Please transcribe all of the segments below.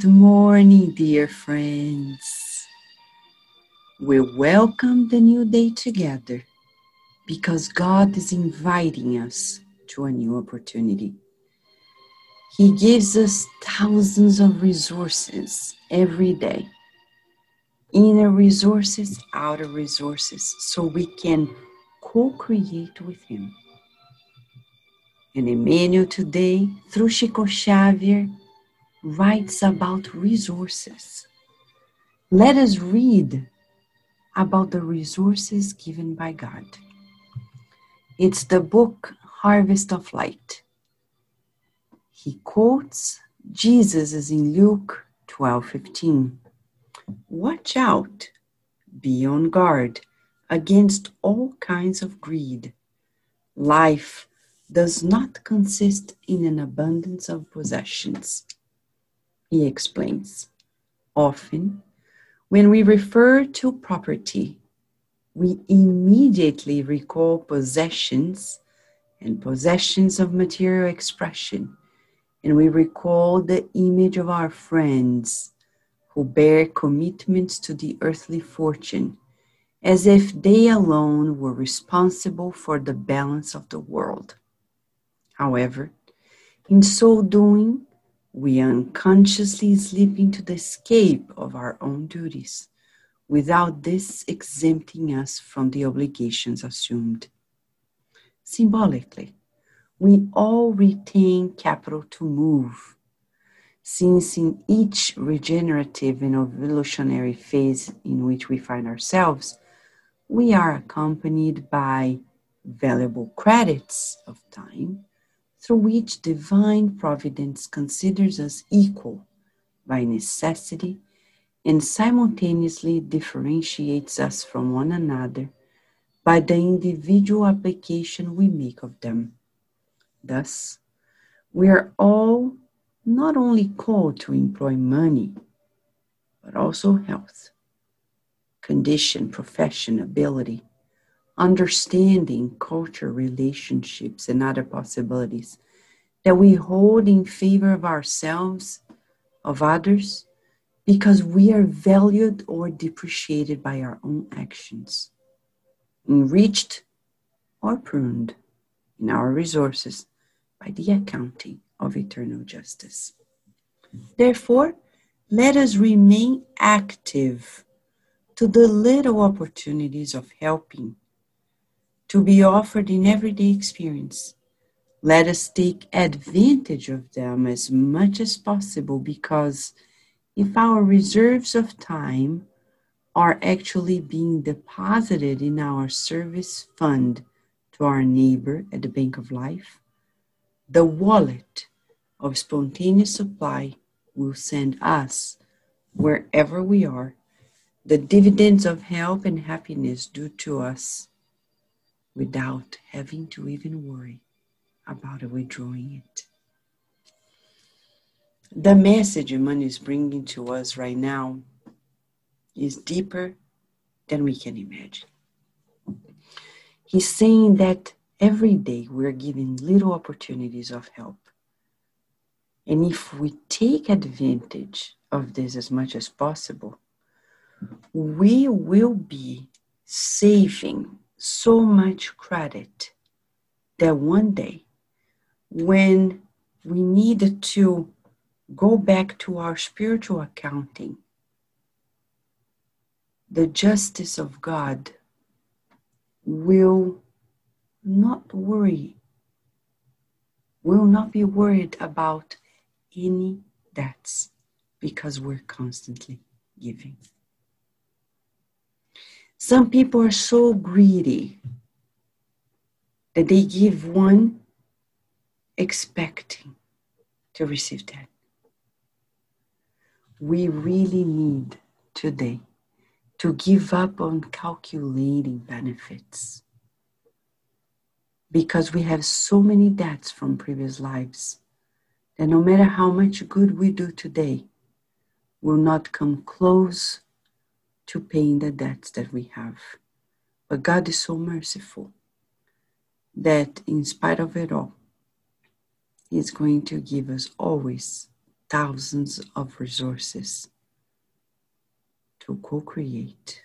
Good morning, dear friends. We welcome the new day together because God is inviting us to a new opportunity. He gives us thousands of resources every day inner resources, outer resources, so we can co create with Him. And Emmanuel today, through Chico Xavier, writes about resources. Let us read about the resources given by God. It's the book Harvest of Light. He quotes Jesus is in Luke 12 15. Watch out, be on guard against all kinds of greed. Life does not consist in an abundance of possessions. He explains. Often, when we refer to property, we immediately recall possessions and possessions of material expression, and we recall the image of our friends who bear commitments to the earthly fortune as if they alone were responsible for the balance of the world. However, in so doing, we unconsciously slip into the escape of our own duties without this exempting us from the obligations assumed. Symbolically, we all retain capital to move since in each regenerative and evolutionary phase in which we find ourselves, we are accompanied by valuable credits of time through which divine providence considers us equal by necessity and simultaneously differentiates us from one another by the individual application we make of them. Thus, we are all not only called to employ money, but also health, condition, profession, ability, understanding, culture, relationships, and other possibilities that we hold in favor of ourselves, of others, because we are valued or depreciated by our own actions, enriched or pruned in our resources by the accounting of eternal justice. Therefore, let us remain active to the little opportunities of helping to be offered in everyday experience. Let us take advantage of them as much as possible because if our reserves of time are actually being deposited in our service fund to our neighbor at the Bank of Life, the wallet of spontaneous supply will send us, wherever we are, the dividends of help and happiness due to us without having to even worry about withdrawing it. The message Emmanuel is bringing to us right now is deeper than we can imagine. He's saying that every day we're given little opportunities of help and if we take advantage of this as much as possible, we will be saving so much credit that one day, when we need to go back to our spiritual accounting, the justice of God will not worry, will not be worried about any debts because we're constantly giving. Some people are so greedy that they give one expecting to receive that. We really need today to give up on calculating benefits because we have so many debts from previous lives that no matter how much good we do today, will not come close to paying the debts that we have. But God is so merciful that in spite of it all, He is going to give us always thousands of resources to co create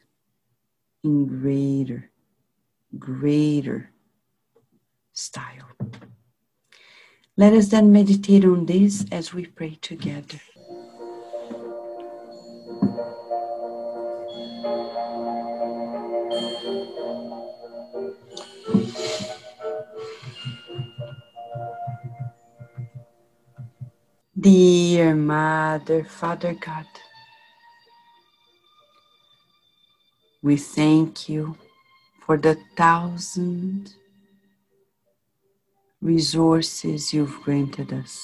in greater, greater style. Let us then meditate on this as we pray together. Dear Mother, Father God, we thank you for the thousand resources you've granted us.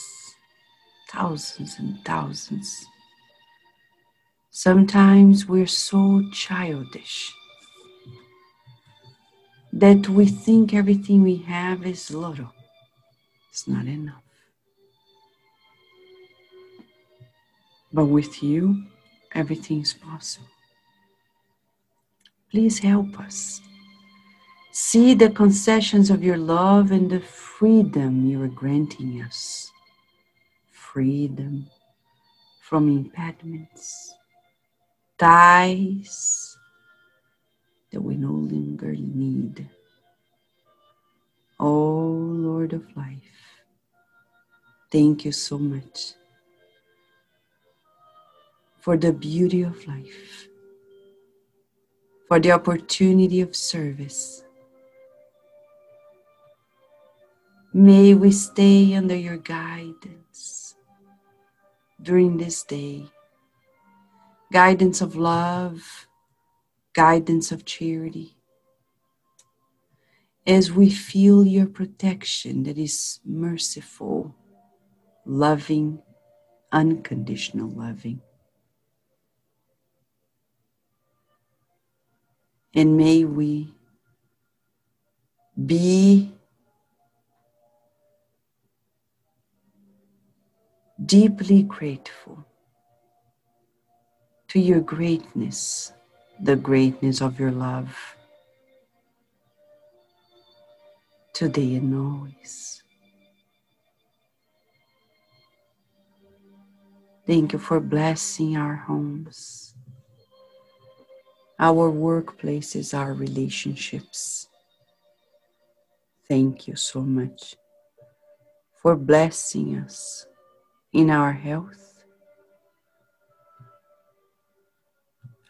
Thousands and thousands. Sometimes we're so childish that we think everything we have is little. It's not enough. But with you, everything is possible. Please help us. See the concessions of your love and the freedom you are granting us. Freedom from impediments, ties that we no longer need. Oh Lord of life, thank you so much for the beauty of life, for the opportunity of service. May we stay under your guidance during this day guidance of love, guidance of charity. As we feel your protection that is merciful, loving, unconditional loving. And may we be deeply grateful to your greatness, the greatness of your love, today and always. Thank you for blessing our homes our workplaces, our relationships. Thank you so much for blessing us in our health,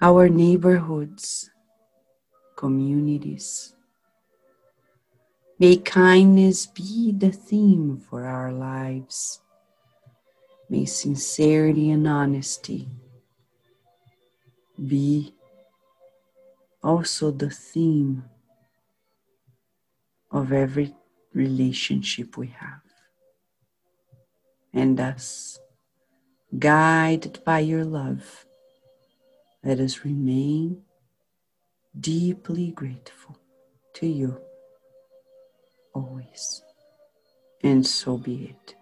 our neighborhoods, communities. May kindness be the theme for our lives. May sincerity and honesty be also the theme of every relationship we have. And thus, guided by your love, let us remain deeply grateful to you always. And so be it.